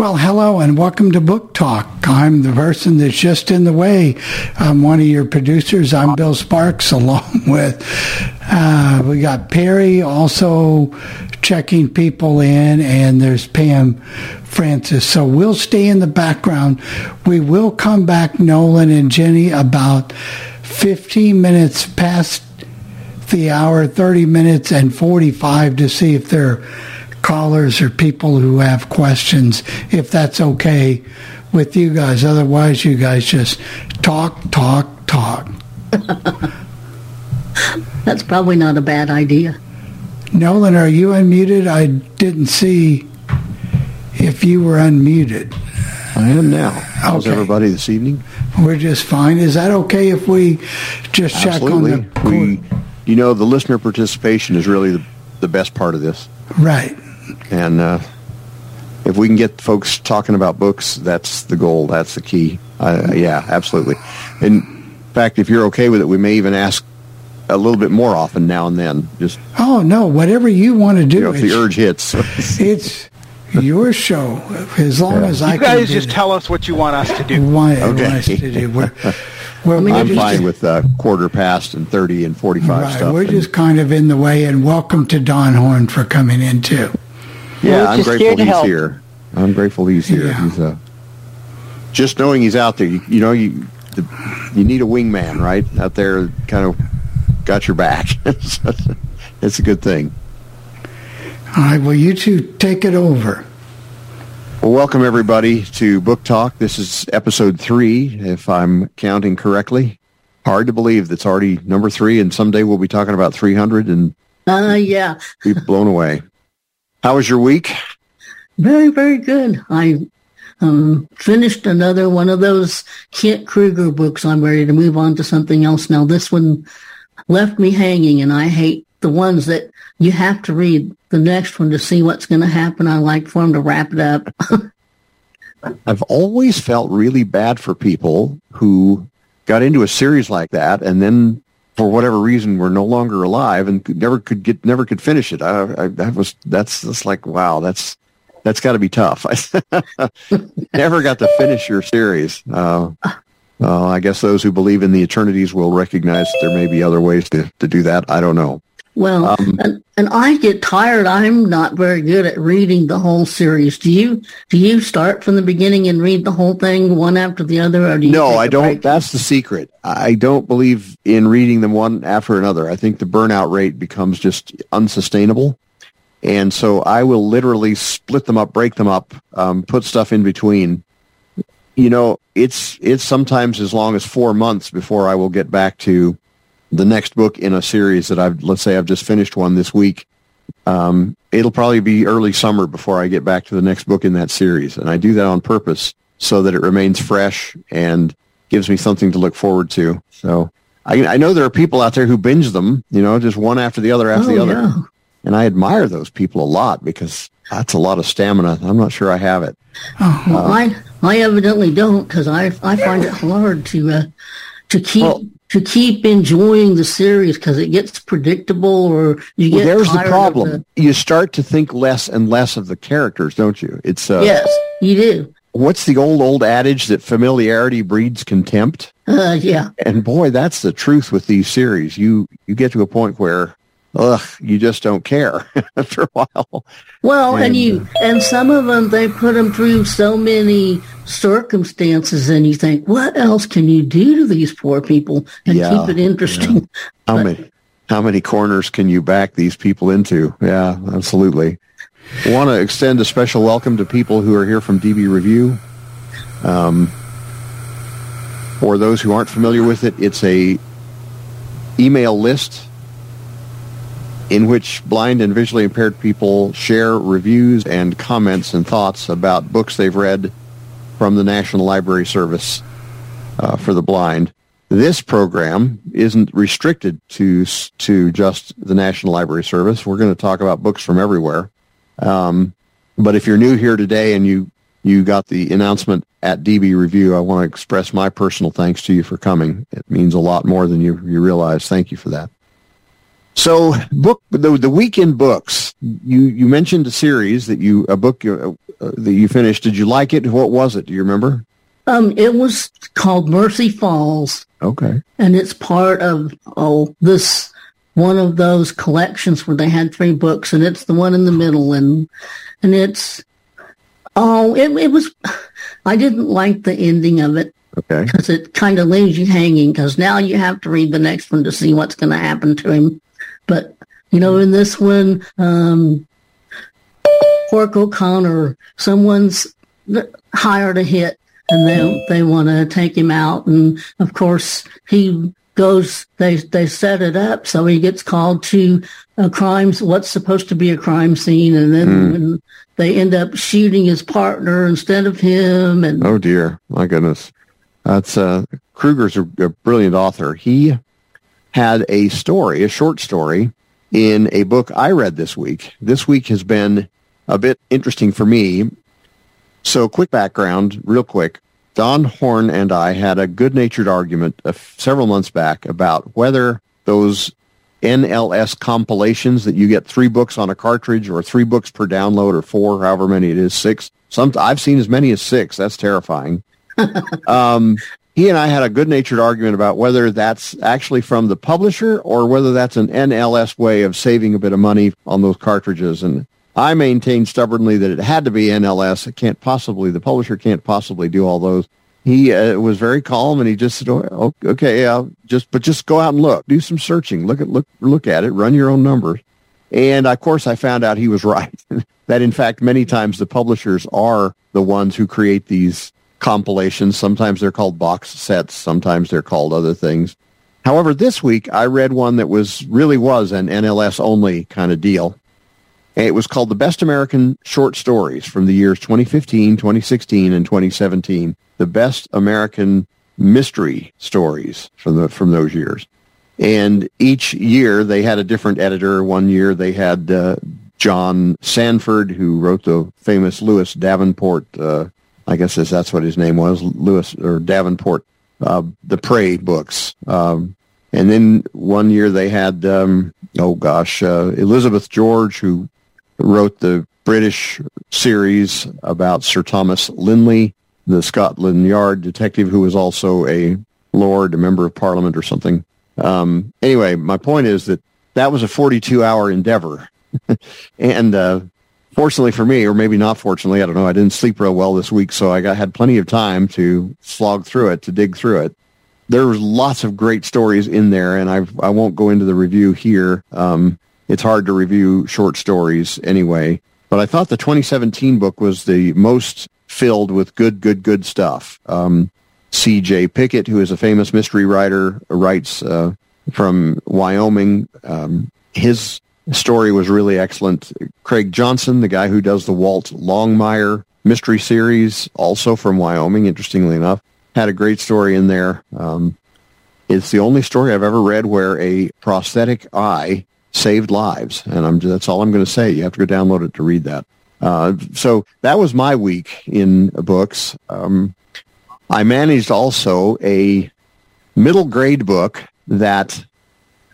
Well, hello and welcome to Book Talk. I'm the person that's just in the way. I'm one of your producers. I'm Bill Sparks, along with uh, we got Perry also checking people in, and there's Pam Francis. So we'll stay in the background. We will come back, Nolan and Jenny, about 15 minutes past the hour, 30 minutes and 45 to see if they're callers or people who have questions, if that's okay with you guys. Otherwise, you guys just talk, talk, talk. that's probably not a bad idea. Nolan, are you unmuted? I didn't see if you were unmuted. I am now. How's okay. everybody this evening? We're just fine. Is that okay if we just Absolutely. check on the... We, you know, the listener participation is really the, the best part of this. Right. And uh, if we can get folks talking about books, that's the goal. That's the key. Uh, yeah, absolutely. In fact, if you're okay with it, we may even ask a little bit more often now and then. Just oh no, whatever you want to do. You know, if the urge hits, it's your show. As long yeah. as I you guys just it. tell us what you want us to do. Want, okay. Want us to do. We're, we're, I'm fine just, with uh, quarter past and thirty and forty-five right, stuff. We're and, just kind of in the way. And welcome to Don Horn for coming in too. Yeah, I'm grateful he's help. here. I'm grateful he's here. Yeah. He's uh, just knowing he's out there. You, you know, you the, you need a wingman, right? Out there, kind of got your back. it's a good thing. All right. Well, you two take it over. Well, welcome everybody to Book Talk. This is episode three, if I'm counting correctly. Hard to believe that's already number three, and someday we'll be talking about 300 and uh, yeah, be blown away. How was your week? Very, very good. I um, finished another one of those Kent Krueger books. I'm ready to move on to something else now. This one left me hanging, and I hate the ones that you have to read the next one to see what's going to happen. I like for them to wrap it up. I've always felt really bad for people who got into a series like that and then for whatever reason were no longer alive and never could get never could finish it. I, I that was that's that's like wow that's that's got to be tough. never got to finish your series. Uh, uh, I guess those who believe in the eternities will recognize that there may be other ways to, to do that. I don't know. Well, um, and, and I get tired. I'm not very good at reading the whole series. Do you? Do you start from the beginning and read the whole thing one after the other, or do you? No, I don't. Break? That's the secret. I don't believe in reading them one after another. I think the burnout rate becomes just unsustainable, and so I will literally split them up, break them up, um, put stuff in between. You know, it's it's sometimes as long as four months before I will get back to the next book in a series that I've, let's say I've just finished one this week. Um, it'll probably be early summer before I get back to the next book in that series. And I do that on purpose so that it remains fresh and gives me something to look forward to. So I, I know there are people out there who binge them, you know, just one after the other after oh, the other. Yeah. And I admire those people a lot because that's a lot of stamina. I'm not sure I have it. Oh, well, uh, I, I evidently don't because I, I find it hard to, uh, to keep well, to keep enjoying the series because it gets predictable or you well, get there's the problem. the... you start to think less and less of the characters don't you? It's uh, yes you do. what's the old old adage that familiarity breeds contempt? Uh, yeah. And boy that's the truth with these series. You you get to a point where ugh, you just don't care after a while. Well, and, and you and some of them they put them through so many circumstances, and you think, what else can you do to these poor people and yeah, keep it interesting? Yeah. How but, many how many corners can you back these people into? Yeah, absolutely. I want to extend a special welcome to people who are here from DB Review. Um, for those who aren't familiar with it, it's a email list in which blind and visually impaired people share reviews and comments and thoughts about books they've read from the National Library Service uh, for the blind. This program isn't restricted to to just the National Library Service. We're going to talk about books from everywhere. Um, but if you're new here today and you you got the announcement at DB Review, I want to express my personal thanks to you for coming. It means a lot more than you, you realize. Thank you for that. So, book the the weekend books. You you mentioned a series that you a book uh, uh, that you finished. Did you like it? What was it? Do you remember? Um, it was called Mercy Falls. Okay. And it's part of oh this one of those collections where they had three books, and it's the one in the middle, and and it's oh it it was. I didn't like the ending of it. Okay. Because it kind of leaves you hanging. Because now you have to read the next one to see what's going to happen to him. But you know, in this one, um, Cork O'Connor, someone's hired a hit and they they want to take him out, and of course he goes. They they set it up so he gets called to a crime. What's supposed to be a crime scene, and then mm. when they end up shooting his partner instead of him. And oh dear, my goodness, that's uh, Krueger's a, a brilliant author. He had a story, a short story, in a book I read this week. This week has been a bit interesting for me so, quick background, real quick. Don Horn and I had a good-natured argument several months back about whether those NLS compilations that you get three books on a cartridge or three books per download or four, however many it is, six. Some I've seen as many as six. That's terrifying. um, he and I had a good-natured argument about whether that's actually from the publisher or whether that's an NLS way of saving a bit of money on those cartridges. And I maintained stubbornly that it had to be NLS. It can't possibly, the publisher can't possibly do all those. He uh, was very calm and he just said, oh, okay, yeah, just, but just go out and look, do some searching, look at, look, look at it, run your own numbers. And of course I found out he was right. that in fact, many times the publishers are the ones who create these compilations. Sometimes they're called box sets. Sometimes they're called other things. However, this week I read one that was really was an NLS only kind of deal. It was called The Best American Short Stories from the years 2015, 2016, and 2017. The Best American Mystery Stories from the from those years. And each year they had a different editor. One year they had uh, John Sandford, who wrote the famous Louis Davenport. Uh, I guess that's what his name was, Lewis or Davenport, uh, the Prey books. Um, and then one year they had, um, oh gosh, uh, Elizabeth George, who wrote the British series about Sir Thomas Lynley, the Scotland Yard detective who was also a lord, a member of parliament or something. Um, anyway, my point is that that was a 42-hour endeavor. and uh, fortunately for me, or maybe not fortunately, I don't know, I didn't sleep real well this week, so I got, had plenty of time to slog through it, to dig through it. There was lots of great stories in there, and I I won't go into the review here. Um, it's hard to review short stories anyway. But I thought the 2017 book was the most filled with good, good, good stuff. Um, C.J. Pickett, who is a famous mystery writer, writes uh, from Wyoming. Um, his story was really excellent. Craig Johnson, the guy who does the Walt Longmire mystery series, also from Wyoming, interestingly enough, had a great story in there. Um, it's the only story I've ever read where a prosthetic eye saved lives. And I'm, that's all I'm going to say. You have to go download it to read that. Uh, so that was my week in books. Um, I managed also a middle grade book that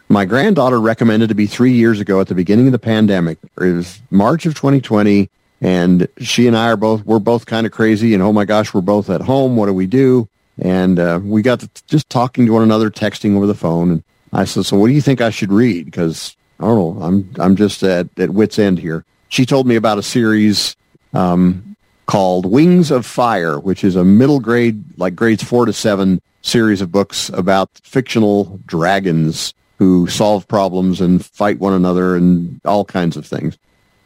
my granddaughter recommended to me three years ago at the beginning of the pandemic. It was March of 2020, and she and I are both we're both kind of crazy. And oh my gosh, we're both at home. What do we do? And uh, we got to just talking to one another, texting over the phone. And I said, "So what do you think I should read?" Because I don't know. I'm I'm just at, at wit's end here. She told me about a series um, called Wings of Fire, which is a middle grade, like grades four to seven, series of books about fictional dragons who solve problems and fight one another and all kinds of things.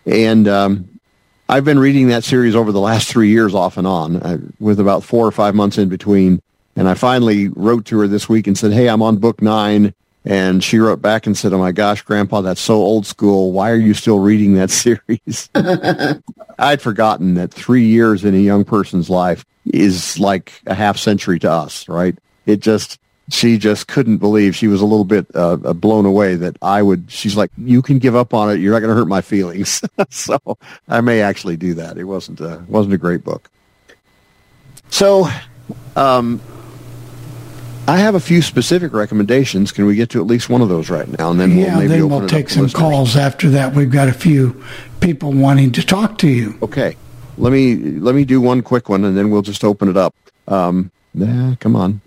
And um, I've been reading that series over the last three years off and on, uh, with about four or five months in between. And I finally wrote to her this week and said, "Hey, I'm on book nine. And she wrote back and said, "Oh my gosh, Grandpa, that's so old school. Why are you still reading that series?" I'd forgotten that three years in a young person's life is like a half century to us, right? It just she just couldn't believe she was a little bit uh, uh blown away that I would. She's like, "You can give up on it. You're not going to hurt my feelings." so I may actually do that. It wasn't a wasn't a great book. So, um, I have a few specific recommendations. Can we get to at least one of those right now, and then we'll maybe then we'll take some listeners? calls after that. We've got a few people wanting to talk to you. Okay, let me let me do one quick one, and then we'll just open it up. Um, nah, come on.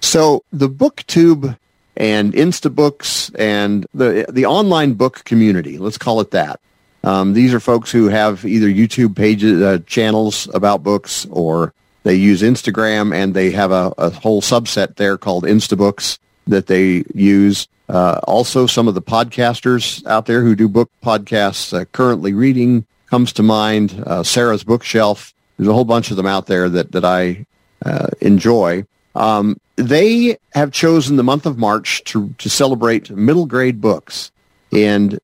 So the BookTube and InstaBooks and the the online book community, let's call it that. Um, these are folks who have either YouTube pages, uh, channels about books, or they use Instagram, and they have a, a whole subset there called InstaBooks that they use. Uh, also, some of the podcasters out there who do book podcasts, uh, currently reading comes to mind. Uh, Sarah's Bookshelf. There's a whole bunch of them out there that that I uh, enjoy. Um, they have chosen the month of March to to celebrate middle grade books, and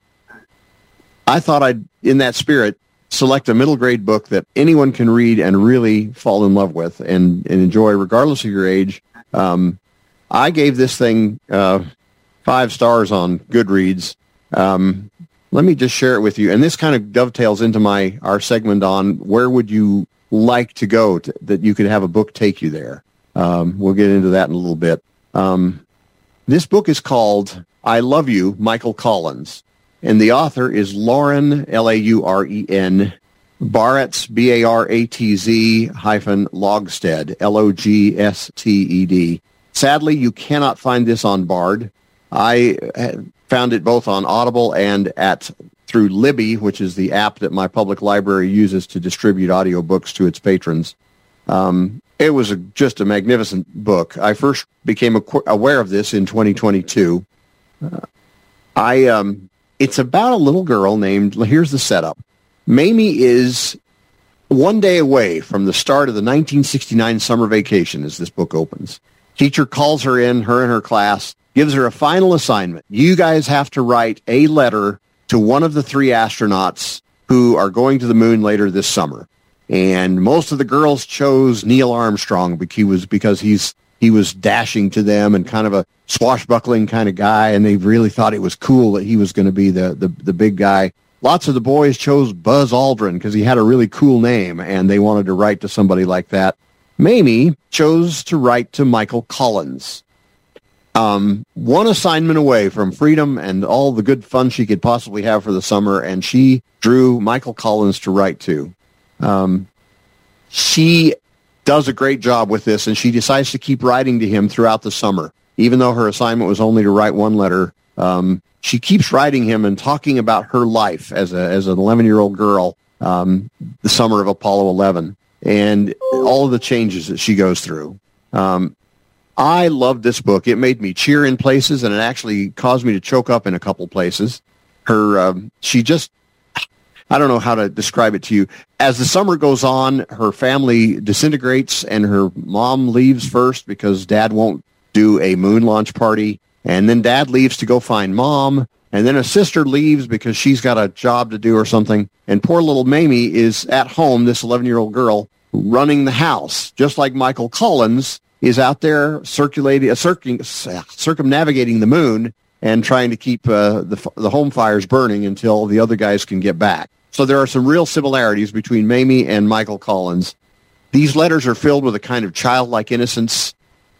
I thought I'd, in that spirit, select a middle grade book that anyone can read and really fall in love with and, and enjoy, regardless of your age. Um, I gave this thing uh, five stars on Goodreads. Um, let me just share it with you, and this kind of dovetails into my our segment on where would you like to go to, that you could have a book take you there. Um, we'll get into that in a little bit. Um, this book is called "I Love You," Michael Collins, and the author is Lauren L A U R E N Baratz hyphen Logsted L O G S T E D. Sadly, you cannot find this on Bard. I found it both on Audible and at through Libby, which is the app that my public library uses to distribute audiobooks to its patrons. Um, it was a, just a magnificent book. I first became aware of this in 2022. Uh, I um, it's about a little girl named. Here's the setup. Mamie is one day away from the start of the 1969 summer vacation as this book opens. Teacher calls her in, her and her class, gives her a final assignment. You guys have to write a letter to one of the three astronauts who are going to the moon later this summer. And most of the girls chose Neil Armstrong because he was because he's he was dashing to them and kind of a swashbuckling kind of guy, and they really thought it was cool that he was going to be the, the the big guy. Lots of the boys chose Buzz Aldrin because he had a really cool name, and they wanted to write to somebody like that. Mamie chose to write to Michael Collins. Um, one assignment away from freedom and all the good fun she could possibly have for the summer, and she drew Michael Collins to write to. Um, she does a great job with this, and she decides to keep writing to him throughout the summer, even though her assignment was only to write one letter. Um, she keeps writing him and talking about her life as a as an 11 year old girl, um, the summer of Apollo 11, and all of the changes that she goes through. Um, I love this book. It made me cheer in places, and it actually caused me to choke up in a couple places. Her, um, she just I don't know how to describe it to you. As the summer goes on, her family disintegrates and her mom leaves first because dad won't do a moon launch party. And then dad leaves to go find mom. And then a sister leaves because she's got a job to do or something. And poor little Mamie is at home, this 11 year old girl, running the house, just like Michael Collins is out there circulating, uh, circum, circumnavigating the moon and trying to keep uh, the, the home fires burning until the other guys can get back. So there are some real similarities between Mamie and Michael Collins. These letters are filled with a kind of childlike innocence,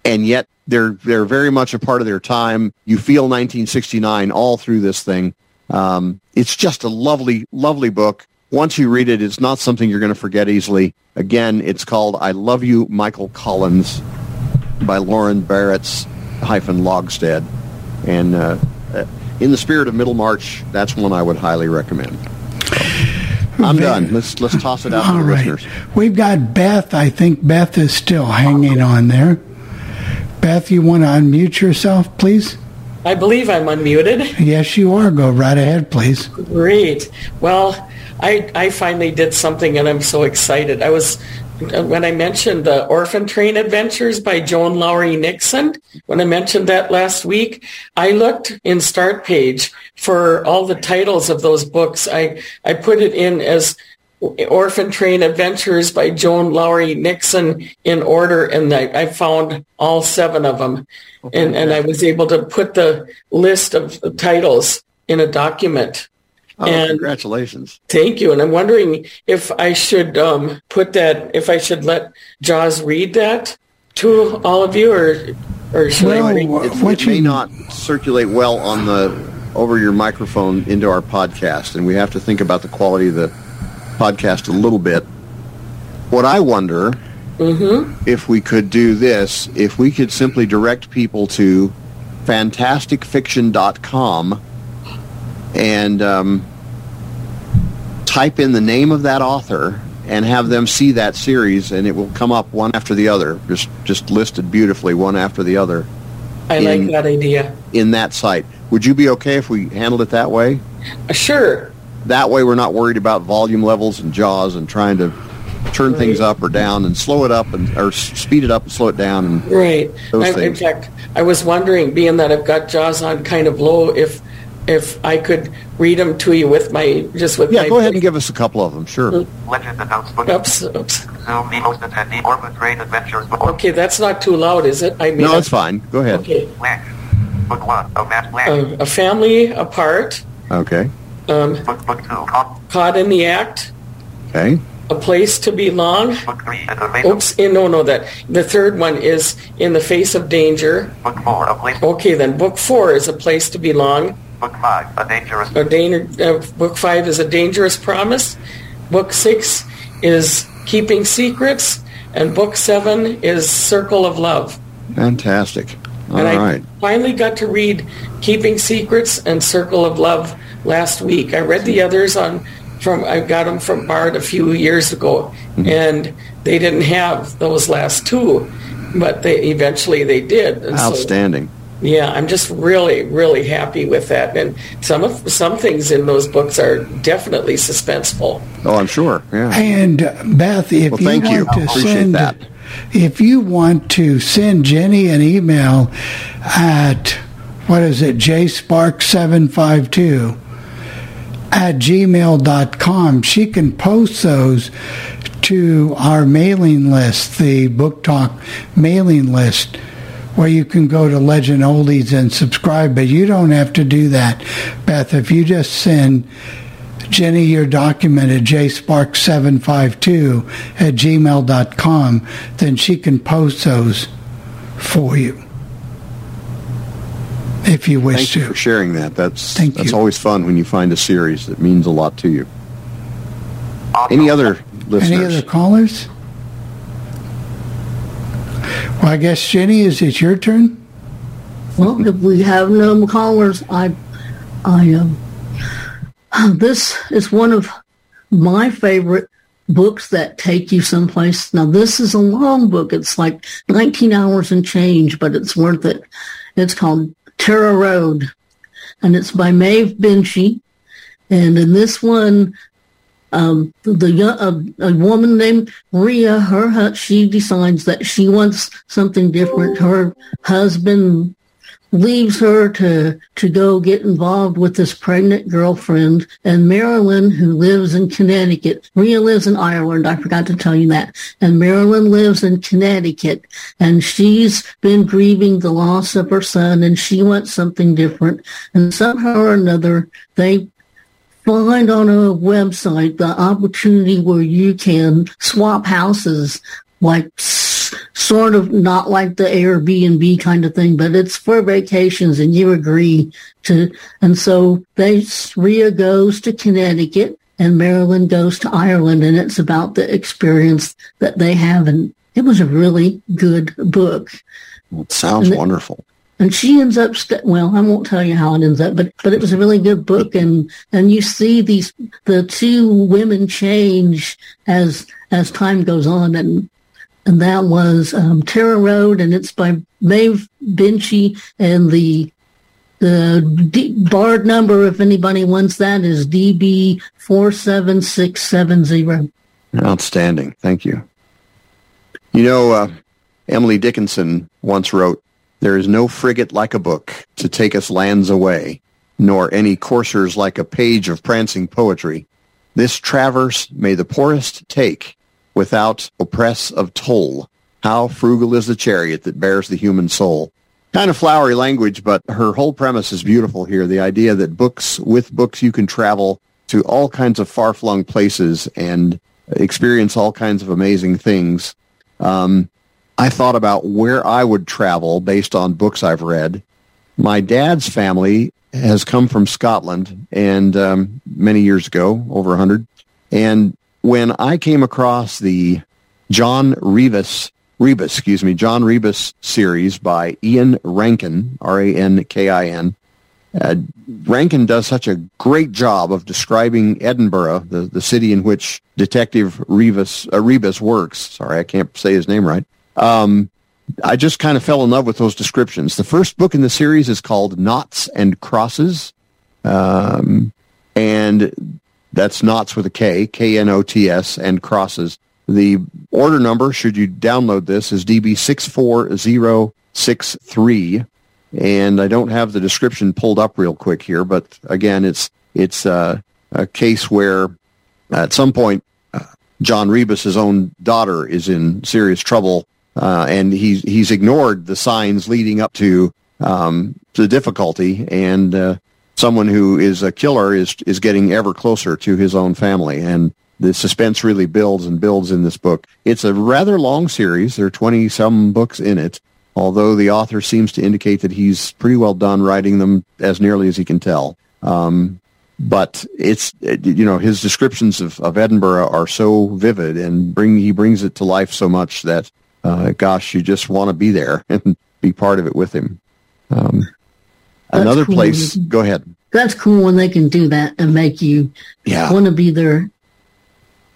and yet they're they're very much a part of their time. You feel 1969 all through this thing. Um, it's just a lovely, lovely book. Once you read it, it's not something you're going to forget easily. Again, it's called "I Love You, Michael Collins" by Lauren Baratz hyphen Logsted, and uh, in the spirit of Middlemarch, that's one I would highly recommend. I'm done. Let's let's toss it out to the right. listeners. We've got Beth. I think Beth is still hanging on there. Beth, you want to unmute yourself, please? I believe I'm unmuted. Yes, you are. Go right ahead, please. Great. Well, I, I finally did something and I'm so excited. I was, when I mentioned the Orphan Train Adventures by Joan Lowry Nixon, when I mentioned that last week, I looked in Start Page for all the titles of those books. I, I put it in as Orphan Train Adventures by Joan Lowry Nixon in order, and I, I found all seven of them. And, and I was able to put the list of the titles in a document. Oh, And- congratulations! Thank you. And I'm wondering if I should um, put that, if I should let Jaws read that. to all of you, or or should Well, I read? It, what it may you- not circulate well on the over your microphone into our podcast, and we have to think about the quality of the podcast a little bit. What I wonder if we could do this, if we could simply direct people to fantasticfiction.com and um, type in the name of that author and have them see that series, and it will come up one after the other, just just listed beautifully, one after the other I in- like that idea. in that site. Would you be okay if we handled it that way? Uh, Sure. That way, we're not worried about volume levels and jaws and trying to turn things up or down and slow it up and or speed it up and slow it down. And Right. Those I, in fact, I was wondering, being that I've got jaws on kind of low, if if I could read them to you with my just with yeah, my go ahead and give us a couple of them. Sure. Legend announce book. Oops, oops. Zoom the attendee Orphan Train Adventures book. Okay, that's not too loud, is it? I mean, No, it's fine. Go ahead. Okay. Blank. Book one. A Matt Blank. Uh, a family apart, Okay. um, book book two. Caught. caught in the act, Okay. a place to belong. Book three. And the Oops, eh, no, no, that the third one is in the face of danger. Book four. A place. Okay, then book four is a place to belong. Book five. A dangerous. A danger, uh, book five is a dangerous promise. Book six is keeping secrets, and book seven is circle of love. Fantastic. All and right. I finally got to read Keeping Secrets and Circle of Love last week. I read the others on from I got them from Bard a few years ago, Mm-hmm. and they didn't have those last two, but they eventually they did. And so, Outstanding. Yeah, I'm just really really happy with that. And some of some things in those books are definitely suspenseful. Oh, I'm sure. Yeah. And uh, Beth, if Well, you thank you. want to Appreciate send, that. if you want to send Jenny an email at what is it, jspark752 at gmail.com, she can post those to our mailing list, the Book Talk mailing list, where you can go to Legend Oldies and subscribe. But you don't have to do that, Beth. If you just send Jenny your document at jspark752 at gmail.com, then she can post those for you if you wish Thank to. you for sharing that. That's Thank that's you. always fun when you find a series that means a lot to you. Any other listeners? Any other callers? Well, I guess Jenny, is it your turn? Well, if we have no callers, I, I, um, this is one of my favorite books that take you someplace. Now, this is a long book. It's like 19 hours and change, but it's worth it. It's called Tara Road, and it's by Maeve Binchy. And in this one, um, the yo- a, woman named Ria, her she decides that she wants something different. Her husband leaves her to to go get involved with this pregnant girlfriend and Marilyn who lives in Connecticut. Ria lives in Ireland. I forgot to tell you that. And Marilyn lives in Connecticut and she's been grieving the loss of her son and she wants something different. And somehow or another they find on a website the opportunity where you can swap houses like sort of not like the Airbnb kind of thing, but it's for vacations and you agree to, and so they, Ria goes to Connecticut and Marilyn goes to Ireland and it's about the experience that they have. And it was a really good book. It sounds And wonderful. And she ends up, st- well, I won't tell you how it ends up, but, but it was a really good book. And, and you see these, the two women change as, as time goes on. And, and that was, um, Tara Road and it's by Maeve Binchy and the, the D- Bard number, if anybody wants that, is DB 47670. Outstanding. Thank you. You know, uh, Emily Dickinson once wrote, There is no frigate like a book to take us lands away, nor any coursers like a page of prancing poetry. This traverse may the poorest take without oppress of toll. How frugal is the chariot that bears the human soul. Kind of flowery language, but her whole premise is beautiful here. The idea that books, with books, you can travel to all kinds of far-flung places and experience all kinds of amazing things. Um, I thought about where I would travel based on books I've read. My dad's family has come from Scotland and um, many years ago, over a hundred. And when I came across the John Rebus, Rebus, excuse me, John Rebus series by Ian Rankin, R-A-N-K-I-N, uh, Rankin does such a great job of describing Edinburgh, the, the city in which Detective Rebus, uh, Rebus works. Sorry, I can't say his name right. Um, I just kind of fell in love with those descriptions. The first book in the series is called Knots and Crosses. Um, and that's knots with a K, K-N-O-T-S, and crosses. The order number, should you download this, is DB64063. And I don't have the description pulled up real quick here, but again, it's it's uh, a case where at some point uh, John Rebus's own daughter is in serious trouble uh, and he's he's ignored the signs leading up to um, the difficulty, and uh, someone who is a killer is is getting ever closer to his own family, and the suspense really builds and builds in this book. It's a rather long series; there are twenty some books in it. Although the author seems to indicate that he's pretty well done writing them as nearly as he can tell. Um, but it's you know his descriptions of, of Edinburgh are so vivid and bring he brings it to life so much that uh, gosh, you just want to be there and be part of it with him. Um, another cool. place, go ahead. That's cool when they can do that and make you yeah. want to be there.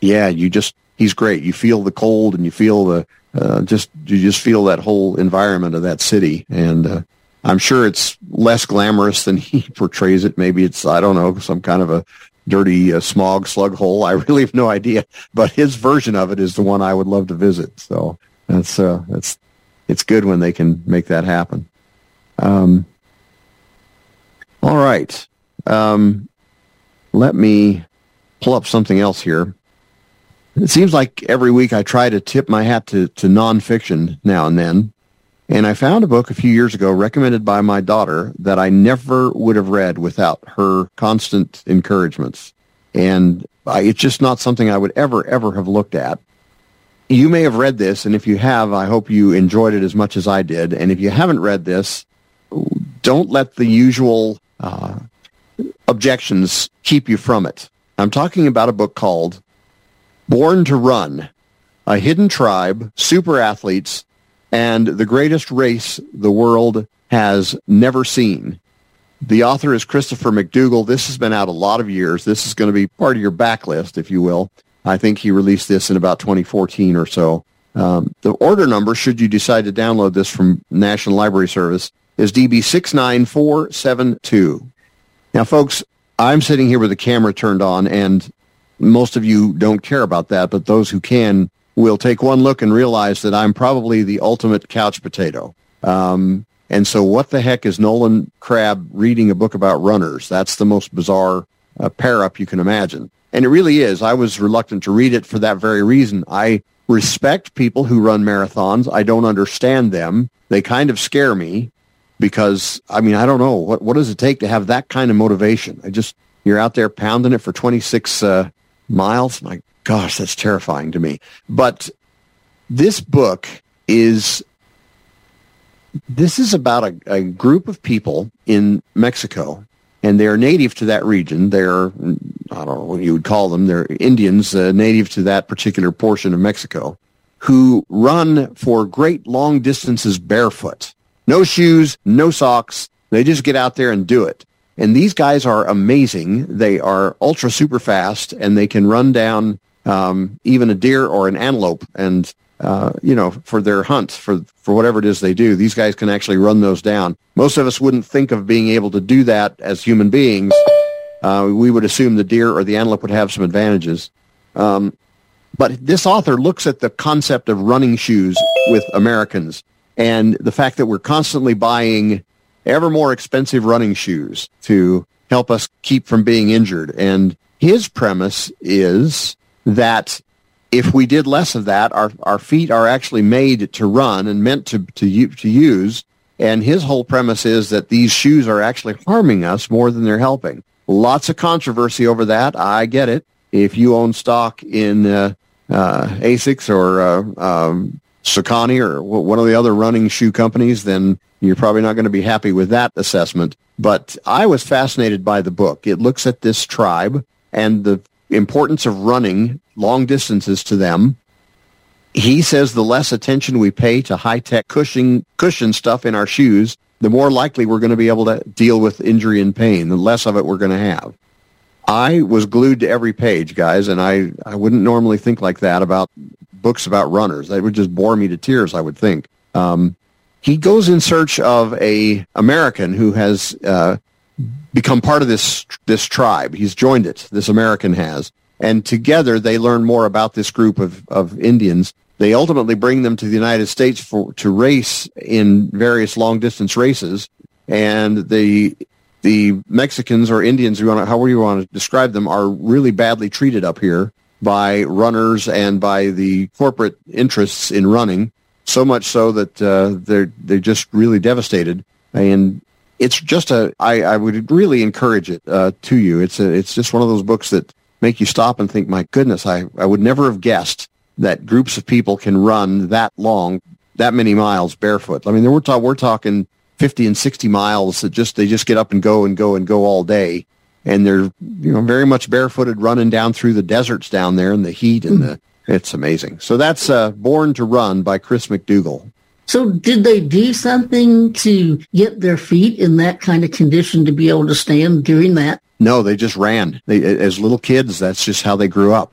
Yeah, you just, he's great. You feel the cold and you feel the, uh, just, you just feel that whole environment of that city. And, uh, I'm sure it's less glamorous than he portrays it. Maybe it's, I don't know, some kind of a dirty uh, smog slug hole. I really have no idea, but his version of it is the one I would love to visit. So that's uh, that's it's good when they can make that happen. Um, all right, um, let me pull up something else here. It seems like every week I try to tip my hat to, to nonfiction now and then. And I found a book a few years ago recommended by my daughter that I never would have read without her constant encouragements. And I, it's just not something I would ever, ever have looked at you may have read this, and if you have, I hope you enjoyed it as much as I did. And if you haven't read this, don't let the usual uh, objections keep you from it. I'm talking about a book called Born to Run, A Hidden Tribe, Super Athletes, and the Greatest Race the World Has Never Seen. The author is Christopher McDougall. This has been out a lot of years. This is going to be part of your backlist, if you will. I think he released this in about 2014 or so. Um, the order number, should you decide to download this from National Library Service, is DB69472. Now, folks, I'm sitting here with the camera turned on, and most of you don't care about that, but those who can will take one look and realize that I'm probably the ultimate couch potato. Um, and so what the heck is Nolan Crabb reading a book about runners? That's the most bizarre uh, pair-up you can imagine. And it really is. I was reluctant to read it for that very reason. I respect people who run marathons. I don't understand them. They kind of scare me because, I mean, I don't know. What, what does it take to have that kind of motivation? I just, you're out there pounding it for 26 uh, miles. My gosh, that's terrifying to me. But this book is this is about a, a, group of people in Mexico and they are native to that region. They're, I don't know what you would call them. They're Indians uh, native to that particular portion of Mexico who run for great long distances barefoot. No shoes, no socks. They just get out there and do it. And these guys are amazing. They are ultra super fast and they can run down um, even a deer or an antelope and uh, you know, for their hunts, for for whatever it is they do. These guys can actually run those down. Most of us wouldn't think of being able to do that as human beings. Uh, we would assume the deer or the antelope would have some advantages. Um, but this author looks at the concept of running shoes with Americans and the fact that we're constantly buying ever more expensive running shoes to help us keep from being injured. And his premise is that if we did less of that, our, our feet are actually made to run and meant to, to, to use. And his whole premise is that these shoes are actually harming us more than they're helping. Lots of controversy over that. I get it. If you own stock in uh, uh, Asics or uh, um, or one of the other running shoe companies, then you're probably not going to be happy with that assessment. But I was fascinated by the book. It looks at this tribe and the importance of running long distances to them. He says the less attention we pay to high-tech cushion, cushion stuff in our shoes, the more likely we're going to be able to deal with injury and pain, the less of it we're going to have. I was glued to every page, guys, and I, I wouldn't normally think like that about books about runners. That would just bore me to tears, I would think. Um, he goes in search of a American who has uh, become part of this this tribe. He's joined it. This American has, and together they learn more about this group of of Indians. They ultimately bring them to the United States for to race in various long distance races, and the the Mexicans or Indians, however you want to describe them, are really badly treated up here by runners and by the corporate interests in running so much so that uh, they're they're just really devastated. And it's just a I, I would really encourage it uh, to you. It's a it's just one of those books that make you stop and think, my goodness, I, I would never have guessed that groups of people can run that long, that many miles barefoot. I mean, we're, ta- we're talking 50 and 60 miles that just, they just get up and go and go and go all day. And they're, you know, very much barefooted running down through the deserts down there in the heat and the, it's amazing. So that's uh, Born to Run by Chris McDougall. So did they do something to get their feet in that kind of condition to be able to stand during that? No, they just ran. They, as little kids, that's just how they grew up.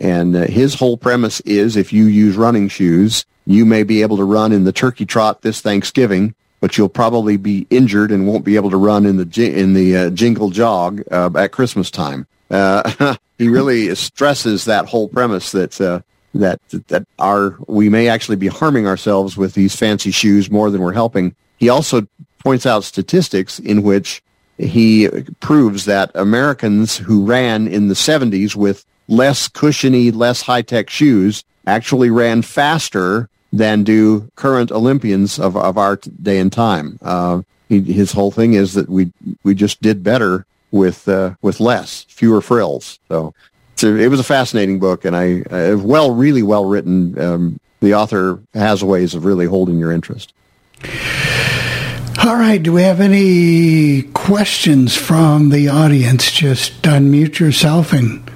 And uh, his whole premise is if you use running shoes, you may be able to run in the turkey trot this Thanksgiving, but you'll probably be injured and won't be able to run in the in the uh, jingle jog uh, at Christmas time. Uh, he really stresses that whole premise that uh, that that our we may actually be harming ourselves with these fancy shoes more than we're helping. He also points out statistics in which he proves that Americans who ran in the 70s with less cushiony, less high-tech shoes actually ran faster than do current Olympians of, of our day and time. Uh, he, his whole thing is that we we just did better with uh, with less, fewer frills. So, so it was a fascinating book, and I uh, well, really well written. Um, the author has ways of really holding your interest. All right. Do we have any questions from the audience? Just unmute yourself and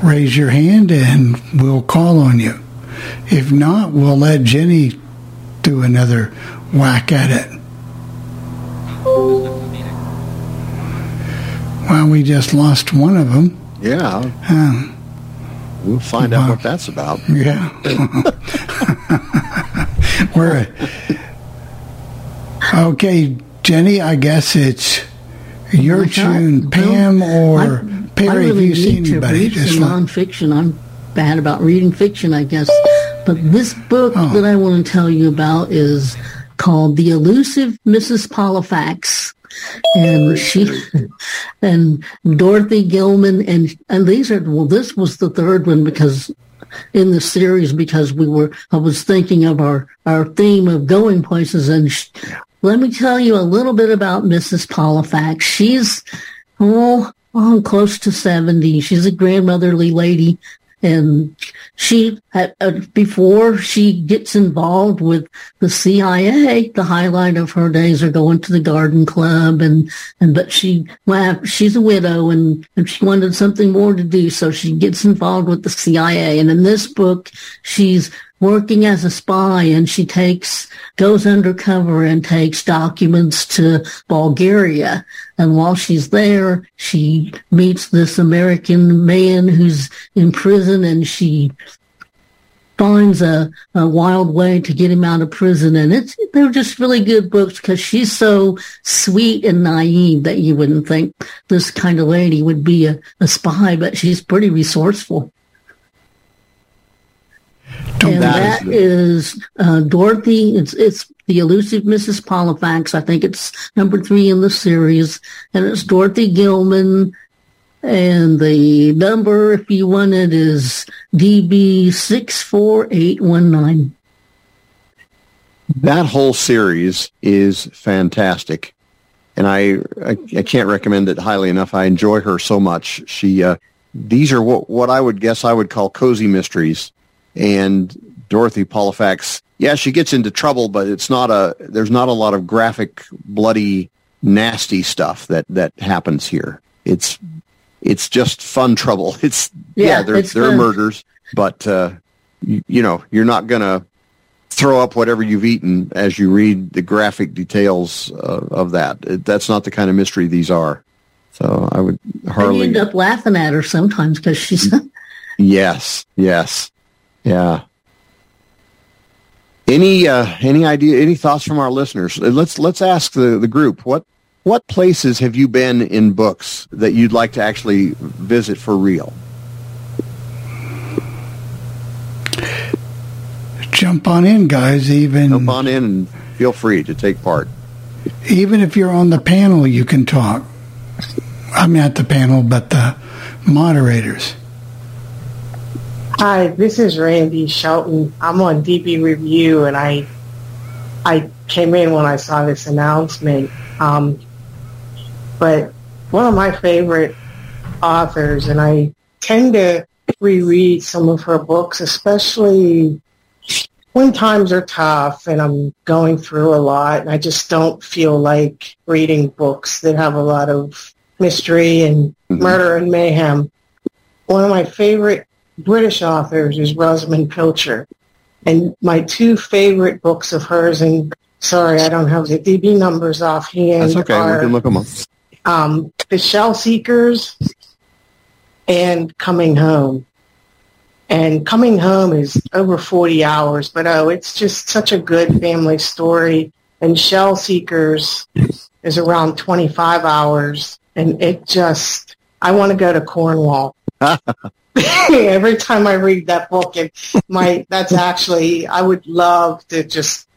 raise your hand, and we'll call on you. If not, we'll let Jenny do another whack at it. Well, we just lost one of them. Yeah. Um, we'll find out what that's about. Yeah. We're okay, Jenny. I guess it's your tune, Pam or I, Perry. I really have you seen to anybody? read Just some like, nonfiction. I'm bad about reading fiction, I guess. But this book Oh. that I want to tell you about is called The Elusive Mrs. Pollifax. And she and Dorothy Gilman and and these are well this was the third one because in the series because we were I was thinking of our our theme of going places and sh- let me tell you a little bit about Mrs. Pollifax. She's oh, oh close to 70. She's a grandmotherly lady and she uh, before she gets involved with the CIA, the highlight of her days are going to the garden club and, and, but she, well, she's a widow and, and she wanted something more to do. So she gets involved with the CIA. And in this book, she's working as a spy and she takes, goes undercover and takes documents to Bulgaria. And while she's there, she meets this American man who's in prison and she finds a, a wild way to get him out of prison. And it's, they're just really good books because she's so sweet and naive that you wouldn't think this kind of lady would be a, a spy, but she's pretty resourceful. And that that is is uh, Dorothy. It's it's the elusive Mrs. Pollifax. I think it's number three in the series, and it's Dorothy Gilman. And the number, if you want it, is DB six four eight one nine. That whole series is fantastic, and I, I I can't recommend it highly enough. I enjoy her so much. She uh, these are what what I would guess I would call cozy mysteries, and Dorothy Pollifax, yeah, she gets into trouble, but it's not a. There's not a lot of graphic, bloody, nasty stuff that that happens here. It's it's just fun trouble. It's yeah, Yeah, there there are murders, but uh, you, you know you're not gonna throw up whatever you've eaten as you read the graphic details uh, of that. It, that's not the kind of mystery these are. So I would I hardly. end up laughing at her sometimes because she's Yes, yes, yeah. Any uh, any idea? Any thoughts from our listeners? Let's let's ask the the group what what places have you been in books that you'd like to actually visit for real? Jump on in, guys. Even Jump on in and feel free to take part. even if you're on the panel, you can talk. I'm not the panel, but the moderators. Hi, this is Randy Shelton. I'm on DB Review, and I I came in when I saw this announcement. Um, but one of my favorite authors, and I tend to reread some of her books, especially when times are tough and I'm going through a lot, and I just don't feel like reading books that have a lot of mystery and Mhm. murder and mayhem. One of my favorite British authors is Rosamunde Pilcher. And my two favorite books of hers, and sorry, I don't have the DB numbers offhand, That's okay. are we can look them up. um, The Shell Seekers and Coming Home. And Coming Home is over 40 hours, but oh, it's just such a good family story. And Shell Seekers is around 25 hours. And it just, I want to go to Cornwall. Every time I read that book, it my that's actually I would love to just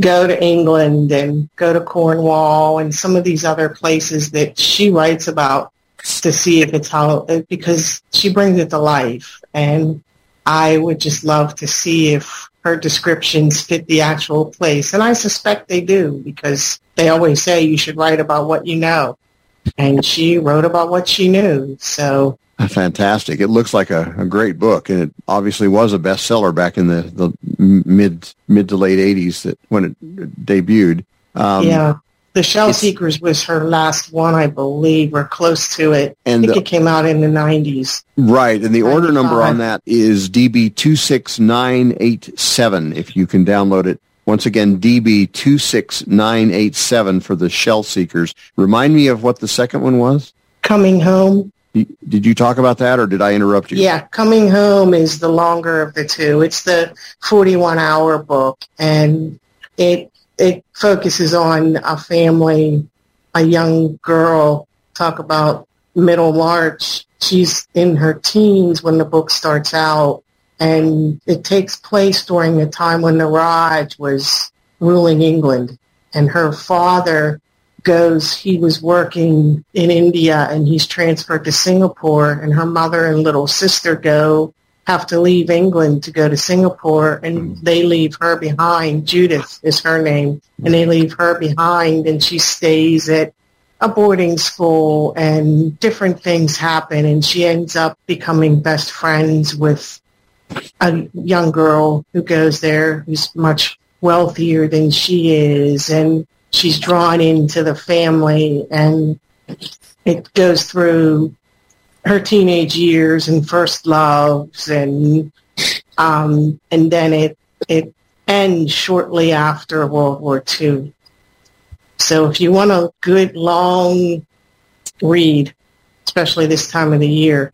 go to England and go to Cornwall and some of these other places that she writes about to see if it's how because she brings it to life. And I would just love to see if her descriptions fit the actual place. And I suspect they do because they always say you should write about what you know. And she wrote about what she knew. So Fantastic. It looks like a, a great book, and it obviously was a bestseller back in the, the mid mid to late '80s that when it debuted. Um, yeah. The Shell Seekers was her last one, I believe, or close to it. And I think the- it came out in the 90s. Right, and the order number on that is DB two six nine eight seven. If you can download it, once again DB two six nine eight seven for the Shell Seekers. Remind me of what the second one was. Coming Home. Did you talk about that, or did I interrupt you? Yeah, Coming Home is the longer of the two. It's the 41 hour book and it it focuses on a family, a young girl, talk about Middlemarch. She's in her teens when the book starts out and it takes place during the time when the Raj was ruling England and her father goes, he was working in India and he's transferred to Singapore and her mother and little sister go, have to leave England to go to Singapore and mm. they leave her behind. Judith is her name. And they leave her behind and she stays at a boarding school and different things happen and she ends up becoming best friends with a young girl who goes there who's much wealthier than she is. And she's drawn into the family and it goes through her teenage years and first loves and um and then it it ends shortly after World War II. So if you want a good long read, especially this time of the year,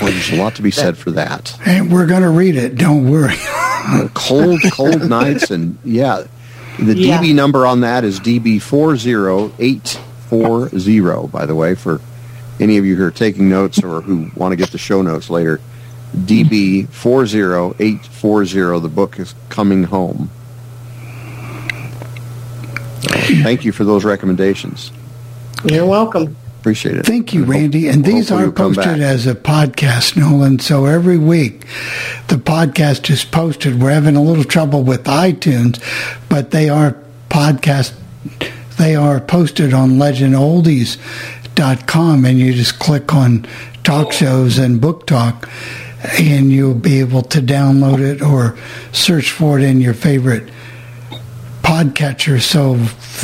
Well, there's a lot to be said for that. And we're going to read it. Don't worry. cold, cold nights, and yeah, the Yeah. DB number on that is DB four zero eight four zero. By the way, for any of you who are taking notes or who want to get the show notes later, DB four zero eight four zero. The book is coming home. Thank you for those recommendations. you're welcome. Appreciate it. Thank you, hope- Randy. And these are posted as a podcast, Nolan. So every week the podcast is posted. We're having a little trouble with iTunes, but they are podcast. They are posted on legendoldies.com and you just click on talk shows and book talk and you'll be able to download it or search for it in your favorite podcatcher. So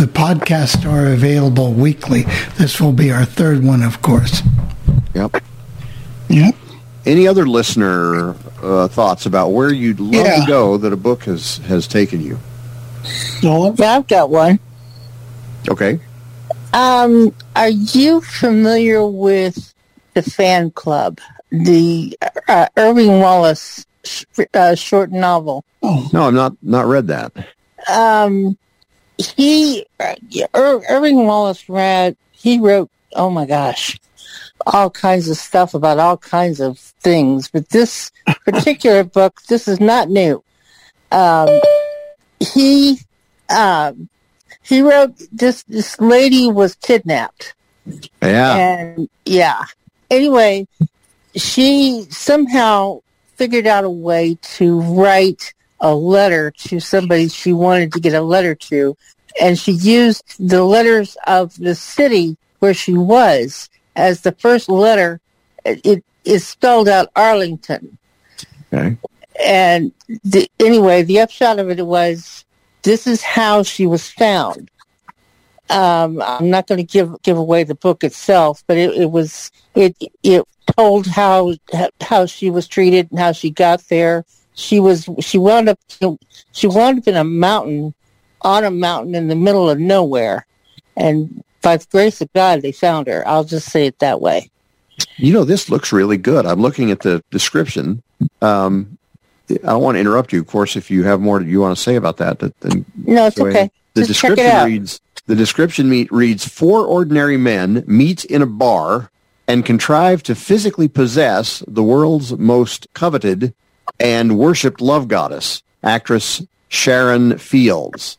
the podcasts are available weekly. This will be our third one, of course. Yep. Yep. Any other listener uh, thoughts about where you'd love Yeah. to go that a book has has taken you? No, I've got one. Okay. Um, are you familiar with the fan club, the uh, Irving Wallace sh- uh, short novel? Oh, No, I'm not not read that. Um, he Ir- Irving Wallace read. He wrote. Oh my gosh, all kinds of stuff about all kinds of things. But this particular book, this is not new. Um, he um, he wrote this. This lady was kidnapped. Yeah. And yeah. Anyway, she somehow figured out a way to write a letter to somebody she wanted to get a letter to. And she used the letters of the city where she was as the first letter. It, is spelled out Arlington. Okay. And the, anyway, the upshot of it was this is how she was found. Um, I'm not going to give give away the book itself, but it, it was it it told how how she was treated and how she got there. She was she wound up she wound up in a mountain on a mountain in the middle of nowhere, and by the grace of God, they found her. I'll just say it that way. You know, this looks really good. I'm looking at the description. Um, I don't want to interrupt you, of course, if you have more that you want to say about that. Then No, it's ahead. okay. The Just check it description reads the description meet, reads four ordinary men meet in a bar and contrive to physically possess the world's most coveted and worshipped love goddess, actress Sharon Fields.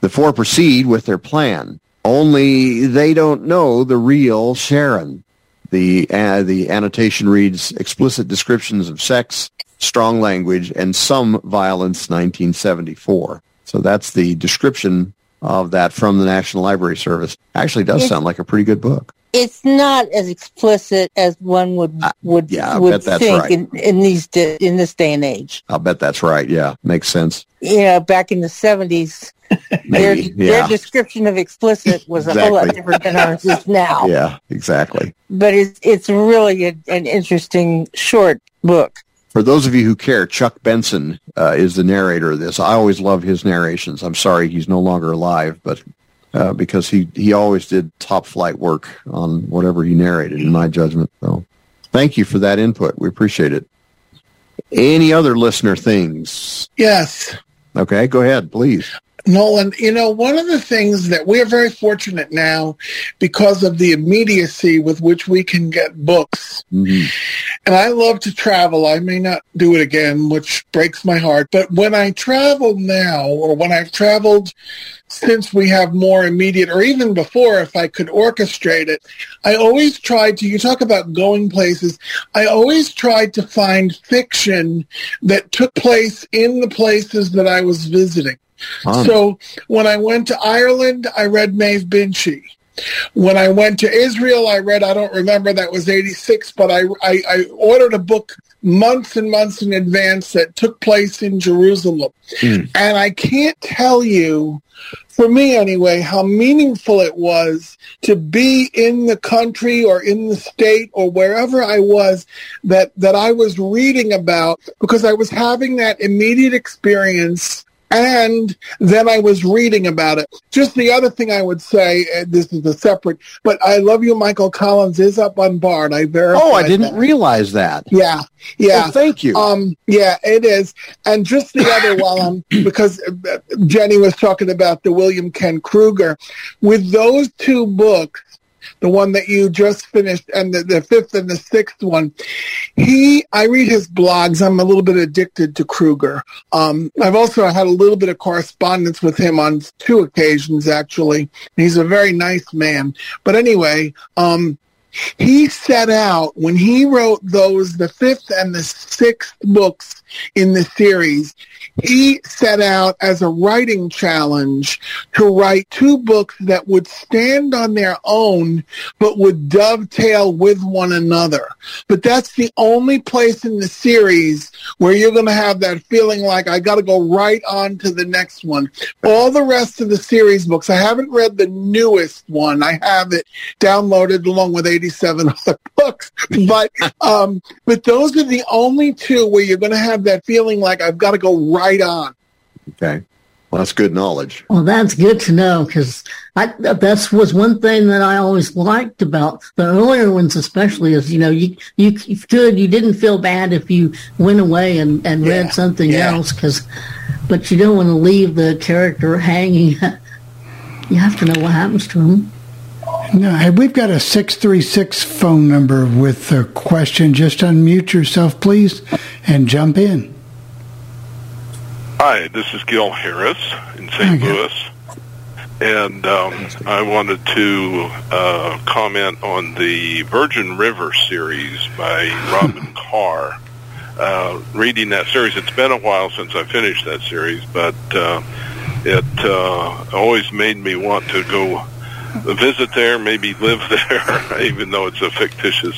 The four proceed with their plan. Only they don't know the real Sharon. The uh, the annotation reads explicit descriptions of sex, strong language, and some violence. 1974. So that's the description of that from the National Library Service. Actually, does Yes. sound like a pretty good book. It's not as explicit as one would would Uh, yeah, would think right. in, in these di- in this day and age. I'll bet that's right. Yeah, makes sense. Know, back in the seventies, their Maybe. their description of explicit was a whole lot different than ours is now. Yeah, exactly. But it's it's really a, an interesting short book. For those of you who care, Chuck Benson uh, is the narrator of this. I always love his narrations. I'm sorry he's no longer alive, but uh, because he, he always did top flight work on whatever he narrated, in my judgment. So thank you for that input. We appreciate it. Any other listener things? yes. Okay, go ahead, please. Nolan, you know, one of the things that we're very fortunate now because of the immediacy with which we can get books. Mhm. And I love to travel. I may not do it again, which breaks my heart. But when I travel now, or when I've traveled since we have more immediate, or even before, if I could orchestrate it, I always tried to, you talk about going places, I always tried to find fiction that took place in the places that I was visiting. Fun. So when I went to Ireland, I read Maeve Binchy. When I went to Israel, I read, I don't remember, that was 86, but I, I, I ordered a book months and months in advance that took place in Jerusalem. Mm. And I can't tell you, for me anyway, how meaningful it was to be in the country or in the state or wherever I was that, that I was reading about because I was having that immediate experience and then I was reading about it. Just the other thing I would say, and this is a separate, but I love you, Michael Collins is up on Bard. I verified Oh, I didn't that. realize that. Yeah, yeah. Oh, thank you. Um, yeah, it is. And just the other, while I'm, because uh, Jenny was talking about the William Kent Krueger, with those two books, the one that you just finished and the, the fifth and the sixth one, he, I read his blogs. I'm a little bit addicted to Krueger. Um, I've also had a little bit of correspondence with him on two occasions, actually. He's a very nice man. But anyway, um, he set out when he wrote those the fifth and the sixth books in the series. He set out as a writing challenge to write two books that would stand on their own, but would dovetail with one another. But that's the only place in the series where you're going to have that feeling like I got to go right on to the next one. All the rest of the series books, I haven't read the newest one. I have it downloaded along with 87 other books, but um, but those are the only two where you're going to have that feeling like I've got to go right on. Okay. Well, that's good knowledge. Well, that's good to know because that was one thing that I always liked about the earlier ones, especially is you know you you could you didn't feel bad if you went away and, and Yeah, read something yeah. else because, but you don't want to leave the character hanging. you have to know what happens to him. No, hey, we've got a 636 phone number with a question. Just unmute yourself, please, and jump in. Hi, this is Gil Harris in St. Louis. And um, I wanted to uh, comment on the Virgin River series by Robyn Carr. Uh, reading that series, it's been a while since I finished that series, but uh, it uh, always made me want to go visit there, maybe live there, even though it's a fictitious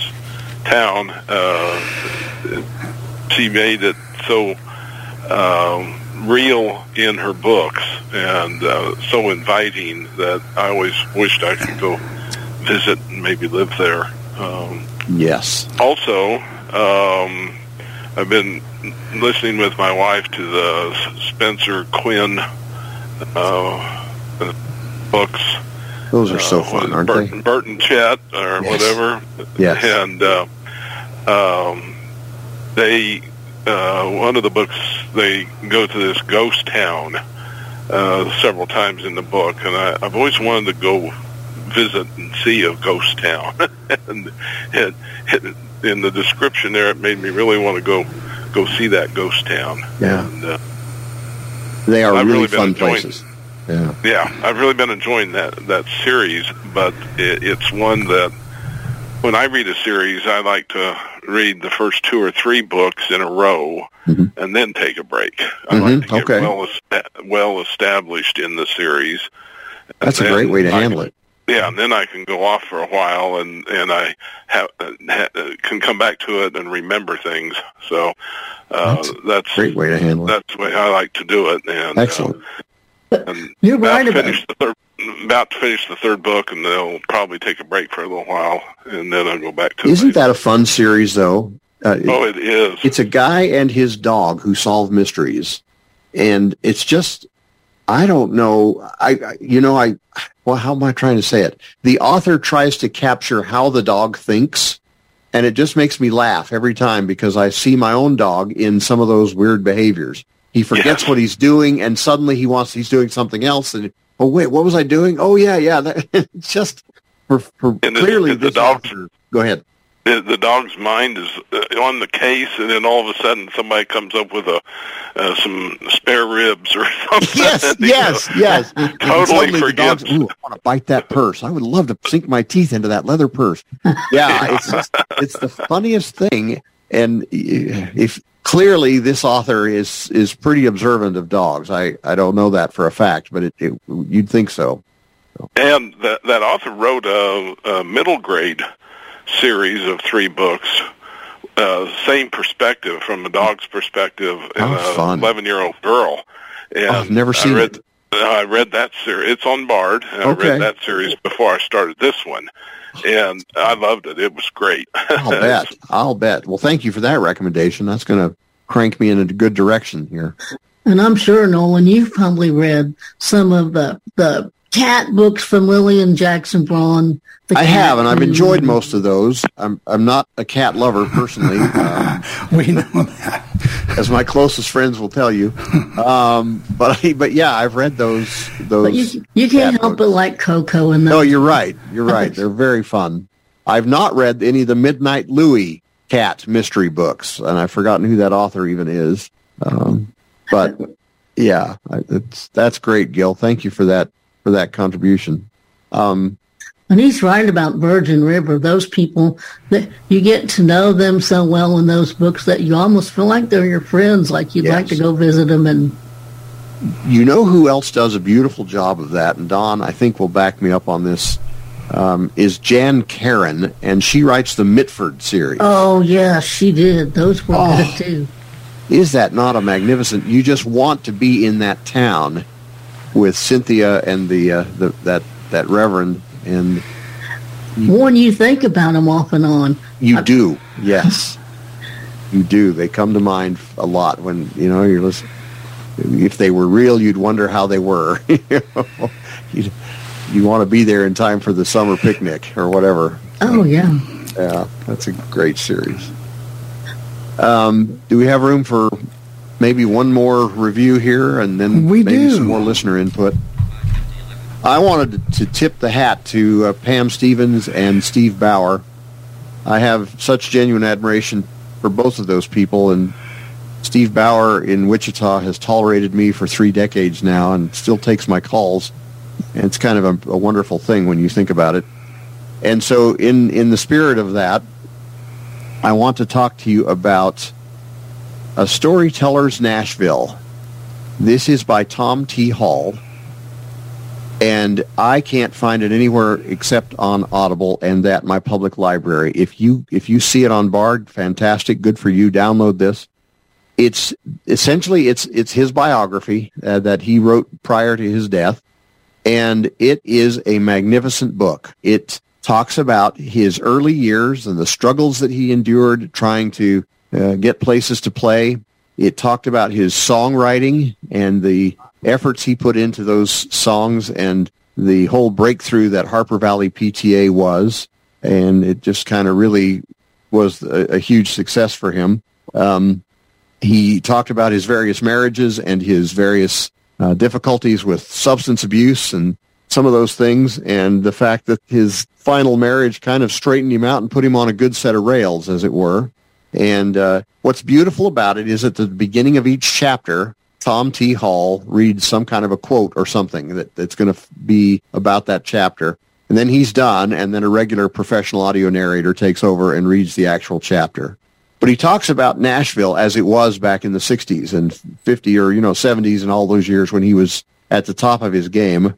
town. Uh, she made it so um, real in her books and uh, so inviting that I always wished I could go visit and maybe live there. Um, Yes. also, um, I've been listening with my wife to the Spencer Quinn uh, books. Those are so uh, fun, aren't Bert, they? Bert and Chet or Yes. whatever. Yes. And uh, um, they, uh, one of the books, they go to this ghost town uh, several times in the book, and I, I've always wanted to go visit and see a ghost town. and it, it, in the description there, it made me really want to go go see that ghost town. Yeah. And, uh, They are I've really really fun enjoying- places. Yeah. yeah, I've really been enjoying that that series, but it, it's one that when I read a series, I like to read the first two or three books in a row Mhm. and then take a break. I Mhm, like to get okay. well well established in the series. That's a great way to I handle it. Yeah, and then I can go off for a while, and and I have ha, can come back to it and remember things. So uh, That's that's Great way to handle it. that's the way I like to do it. And uh, You're about right to about finish the third, about to finish the third book, and they'll probably take a break for a little while, and then I'll go back to. Isn't it. that a fun series, though? Uh, Oh, it is. it's a guy and his dog who solve mysteries, and it's just I don't know. I I- you know I well how am I trying to say it? The author tries to capture how the dog thinks, and it just makes me laugh every time because I see my own dog in some of those weird behaviors. He forgets Yes. what he's doing, and suddenly he wants he's doing something else. And oh wait, what was I doing? Oh yeah, yeah. That, just for, for And clearly the this dog- Go ahead. the, the dog's mind is uh, on the case, and then all of a sudden somebody comes up with a uh, some spare ribs or something. yes, yes, know. yes. Totally the dog's, forgets. Ooh, I want to bite that purse. I would love to sink my teeth into that leather purse. Yeah, it's just, it's the funniest thing. And if clearly this author is is pretty observant of dogs, I I don't know that for a fact, but it, it you'd think so. And that that author wrote a, a middle grade series of three books, uh, same perspective from a dog's perspective and Oh, a fun. eleven year old girl. And I've never seen I read, it. I read that series. It's on Bard. And Okay. I read that series before I started this one, and I loved it. It was great. I'll bet. I'll bet. Well, thank you for that recommendation. That's going to crank me in a good direction here. And I'm sure, Nolan, you've probably read some of the the cat books from Lillian Jackson Braun. I have, and I've enjoyed most of those. I'm I'm not a cat lover personally. Um, We know that. as my closest friends will tell you. Um, but I, but yeah, I've read those those. But you, you can't cat help books. but like Koko and No, those. you're right. You're right. They're very fun. I've not read any of the Midnight Louie cat mystery books, and I've forgotten who that author even is. Um, but yeah, it's that's great, Gil. Thank you for that for that contribution. Um, And he's right about Virgin River. Those people that you get to know them so well in those books that you almost feel like they're your friends, like you'd like to go visit them. And You know who else does a beautiful job of that? And Don, I think, will back me up on this. Um, is Jan Karon, and she writes the Mitford series. oh yeah, she did. Those were Oh. good too. Is that not a magnificent? You just want to be in that town with Cynthia and the, uh, the that that Reverend, and One you think about them off and on. you do. Yes, you do. They come to mind a lot when you know you're listening. If they were real, you'd wonder how they were. you know? you you want to be there in time for the summer picnic or whatever. Oh yeah. Yeah, that's a great series. Um, do we have room for maybe one more review here and then We maybe do. some more listener input? I wanted to, to tip the hat to uh, Pam Stevens and Steve Bauer. I have such genuine admiration for both of those people, and Steve Bauer in Wichita has tolerated me for three decades now and still takes my calls. And it's kind of a, a wonderful thing when you think about it. And so, in, in the spirit of that, I want to talk to you about A Storyteller's Nashville. This is by Tom T. Hall. And I can't find it anywhere except on Audible and that my public library. If you if you see it on Bard, fantastic, good for you. Download this. It's essentially it's it's his biography uh, that he wrote prior to his death and it is a magnificent book. It talks about his early years and the struggles that he endured trying to uh, get places to play. It talked about his songwriting and the efforts he put into those songs and the whole breakthrough that Harper Valley PTA was. And it just kind of really was a, a huge success for him. Um, he talked about his various marriages and his various uh, difficulties with substance abuse and some of those things, and the fact that his final marriage kind of straightened him out and put him on a good set of rails, as it were. And uh, what's beautiful about it is at the beginning of each chapter, Tom T. Hall reads some kind of a quote or something that, that's going to be about that chapter. And then he's done, and then a regular professional audio narrator takes over and reads the actual chapter. But he talks about Nashville as it was back in the 60s and 50 or, you know, 70s and all those years when he was at the top of his game.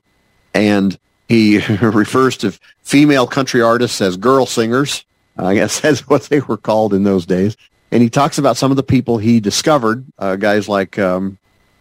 And he refers to female country artists as girl singers. I guess that's what they were called in those days. And he talks about some of the people he discovered, uh, guys like um,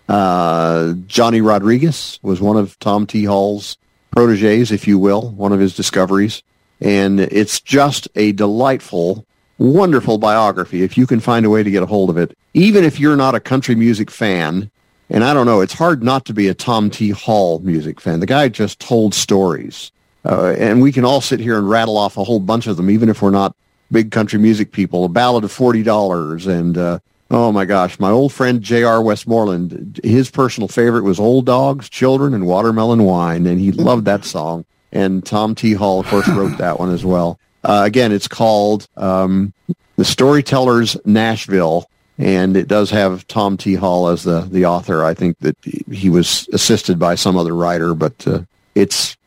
uh, Johnny Rodriguez was one of Tom T. Hall's proteges, if you will, one of his discoveries. And it's just a delightful, wonderful biography if you can find a way to get a hold of it. Even if you're not a country music fan, and I don't know, it's hard not to be a Tom T. Hall music fan. The guy just told stories. Uh, and we can all sit here and rattle off a whole bunch of them, even if we're not big country music people. A Ballad of $40 and, uh, oh my gosh, my old friend J.R. Westmoreland, his personal favorite was Old Dogs, Children, and Watermelon Wine, and he loved that song. And Tom T. Hall, of course, wrote that one as well. Uh, again, it's called um, The Storyteller's Nashville, and it does have Tom T. Hall as the, the author. I think that he was assisted by some other writer, but uh, it's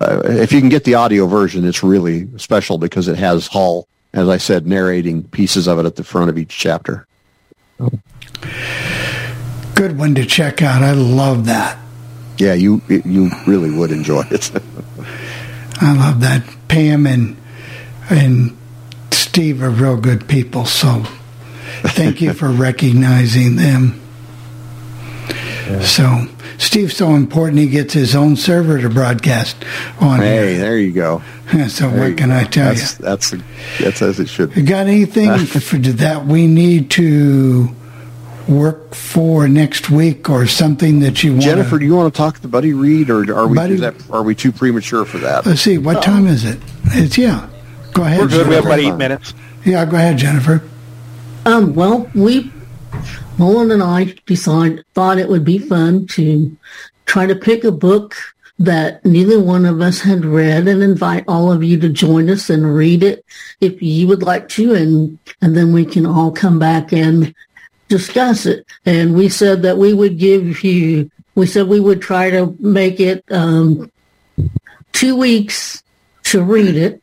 uh, if you can get the audio version, it's really special because it has Hall, as I said, narrating pieces of it at the front of each chapter. Good one to check out. I love that. Yeah, you you really would enjoy it. I love that. Pam and and Steve are real good people. So thank you for recognizing them. So Steve's so important he gets his own server to broadcast on hey, here. there you go. So There what can go. I tell you? that's, That's that's as it should. You be. got anything for, that we need to work for next week or something that you want? Jennifer, do you want to talk to Buddy Reed, or are we Buddy- that, are we too premature for that? Let's see. What time is it? It's yeah. Go ahead. We're good. We have Jennifer. about eight minutes. Yeah, go ahead, Jennifer. Um, well, we, Nolan and I decided, thought it would be fun to try to pick a book that neither one of us had read and invite all of you to join us and read it if you would like to. And, and then we can all come back and discuss it. And we said that we would give you, we said we would try to make it, um, two weeks to read it.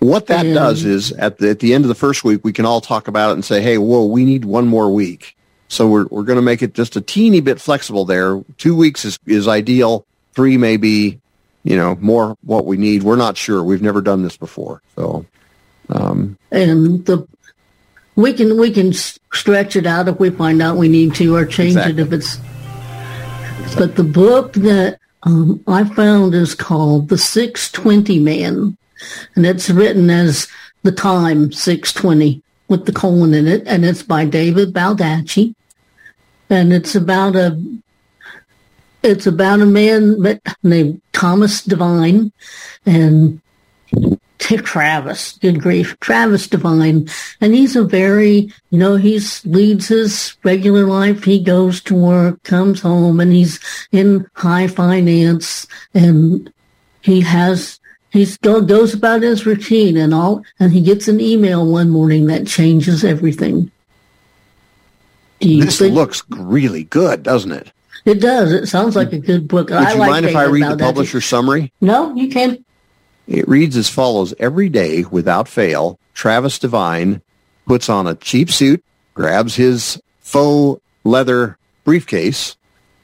What that does is at the, at the end of the first week, we can all talk about it and say, hey, whoa, we need one more week. So we're, we're going to make it just a teeny bit flexible there. Two weeks is, is ideal. Three may be, you know, more what we need. We're not sure. We've never done this before. So, um, and the we can we can stretch it out if we find out we need to or change Exactly. it if it's but the book that um, i found is called the 620 man and it's written as the time 620 with the colon in it and it's by david baldacci and it's about a it's about a man named thomas Devine and Travis, good grief, Travis Devine, and he's a very, you know, he's leads his regular life. He goes to work, comes home, and he's in high finance, and he has he's go, goes about his routine and all, and he gets an email one morning that changes everything. This think looks really good, doesn't it? it does? It sounds like a good book. Would I you like mind if I read the publisher summary? No, you can. It reads as follows. Every day, without fail, Travis Devine puts on a cheap suit, grabs his faux leather briefcase,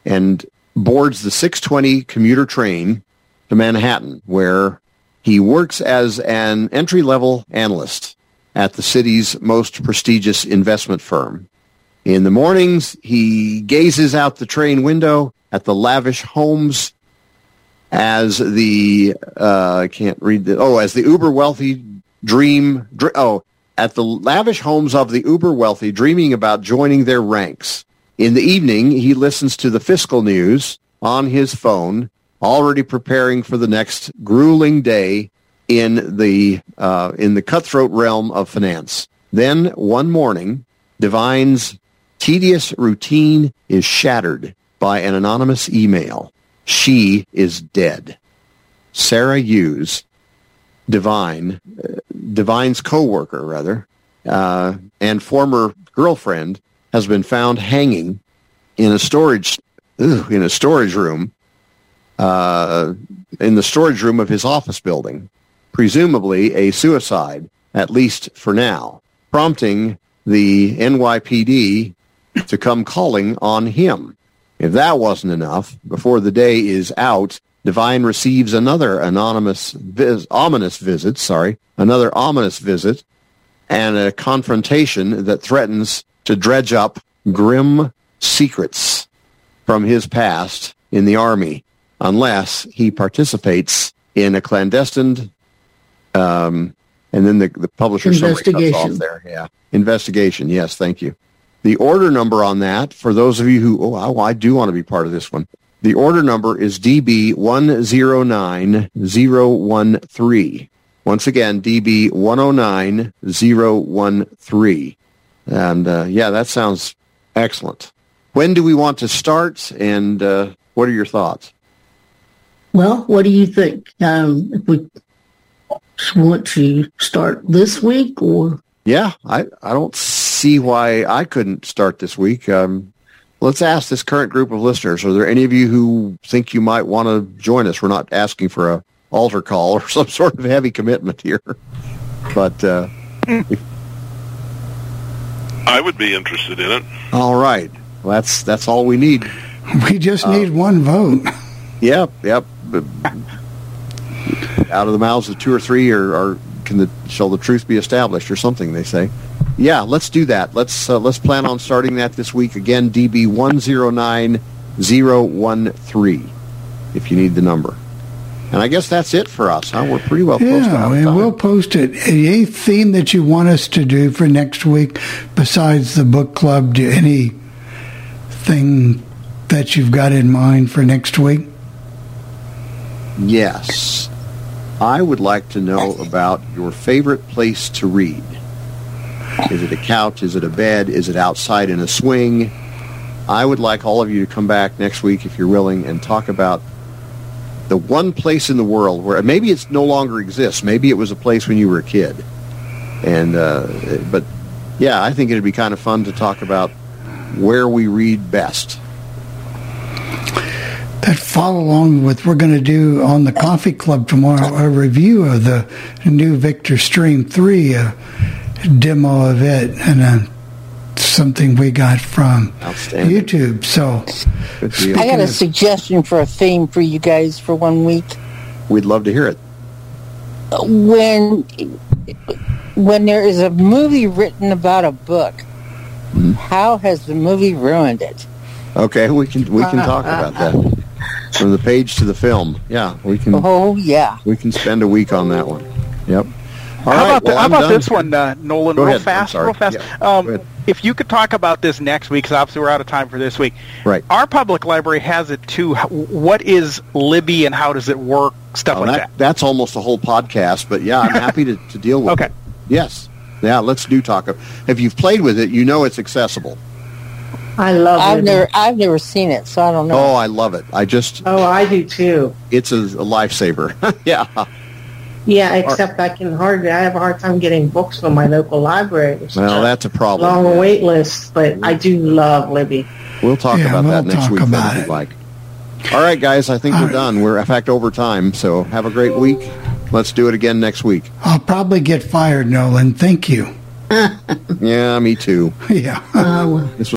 and boards the 620 commuter train to Manhattan, where he works as an entry-level analyst at the city's most prestigious investment firm. In the mornings, he gazes out the train window at the lavish homes as the uh, I can't read the oh as the uber wealthy dream dr- oh at the lavish homes of the uber wealthy dreaming about joining their ranks. In the evening, he listens to the fiscal news on his phone, already preparing for the next grueling day in the uh, in the cutthroat realm of finance. Then one morning, Devine's tedious routine is shattered by an anonymous email. She is dead. Sarah Hughes, Devine, uh, Devine's co-worker rather, uh, and former girlfriend, has been found hanging in a storage in a storage room uh, in the storage room of his office building, presumably a suicide, at least for now, prompting the NYPD to come calling on him. If that wasn't enough, before the day is out, Devine receives another anonymous, vis- ominous visit, sorry, another ominous visit, and a confrontation that threatens to dredge up grim secrets from his past in the army, unless he participates in a clandestine, um, and then the, the publisher summary cuts off Investigation. there. Yeah, investigation. Yes, thank you. The order number on that, for those of you who, oh, I, I do want to be part of this one. The order number is DB 109013. Once again, DB 109013. And uh, yeah, that sounds excellent. When do we want to start and uh, what are your thoughts? Well, what do you think? Um, if we want to start this week or Yeah, I, I don't see why I couldn't start this week. Um, let's ask this current group of listeners, are there any of you who think you might want to join us? We're not asking for a altar call or some sort of heavy commitment here. But uh, I would be interested in it. all right, well, that's that's all we need. We just need one vote. Yep, yep. Out of the mouths of two or three, or, or can the shall the truth be established, or something? They say. Yeah, let's do that. Let's uh, let's plan on starting that this week. Again, DB one zero nine zero one three. If you need the number. And I guess that's it for us, huh? We're pretty well close to Yeah, and we'll post it. Any theme that you want us to do for next week besides the book club? Do anything that you've got in mind for next week? Yes. I would like to know about your favorite place to read. Is it a couch? Is it a bed? Is it outside in a swing? I would like all of you to come back next week if you're willing and talk about the one place in the world where maybe it no longer exists. Maybe it was a place when you were a kid. And uh, but yeah, I think it'd be kind of fun to talk about where we read best. That follow along with we're going to do on the coffee club tomorrow a review of the new Victor Stream 3 a demo of it and a, something we got from YouTube so I got a of- suggestion for a theme for you guys for one week. We'd love to hear it. When when there is a movie written about a book, Mm-hmm. how has the movie ruined it? Okay, we can we can talk about that from the page to the film. Yeah, we can Oh yeah. we can spend a week on that one. Yep. All how right, about, the- well, how about this one, uh, Nolan? Go real ahead, fast, real fast. Yeah, um, if you could talk about this next week, because obviously we're out of time for this week. Right. Our public library has it too. What is Libby and how does it work? Stuff Oh, like that, that's almost a whole podcast, but yeah, I'm happy to, to deal with Okay. it. Yes. Yeah, let's do talk. If you've played with it, you know it's accessible. I love I've it. never I've never seen it, so I don't know. Oh, I love it. I just, Oh, I do too. it's a, a lifesaver. yeah. Yeah, except I can hardly. I have a hard time getting books from my local library. It's Well, that's a problem. long wait list, but I do love Libby. We'll talk Yeah, about we'll that next week. then, if you'd. Like. All right, guys. I think we're done. We're in fact over time. So have a great week. Let's do it again next week. I'll probably get fired Nolan thank you Yeah, me too. yeah Uh, This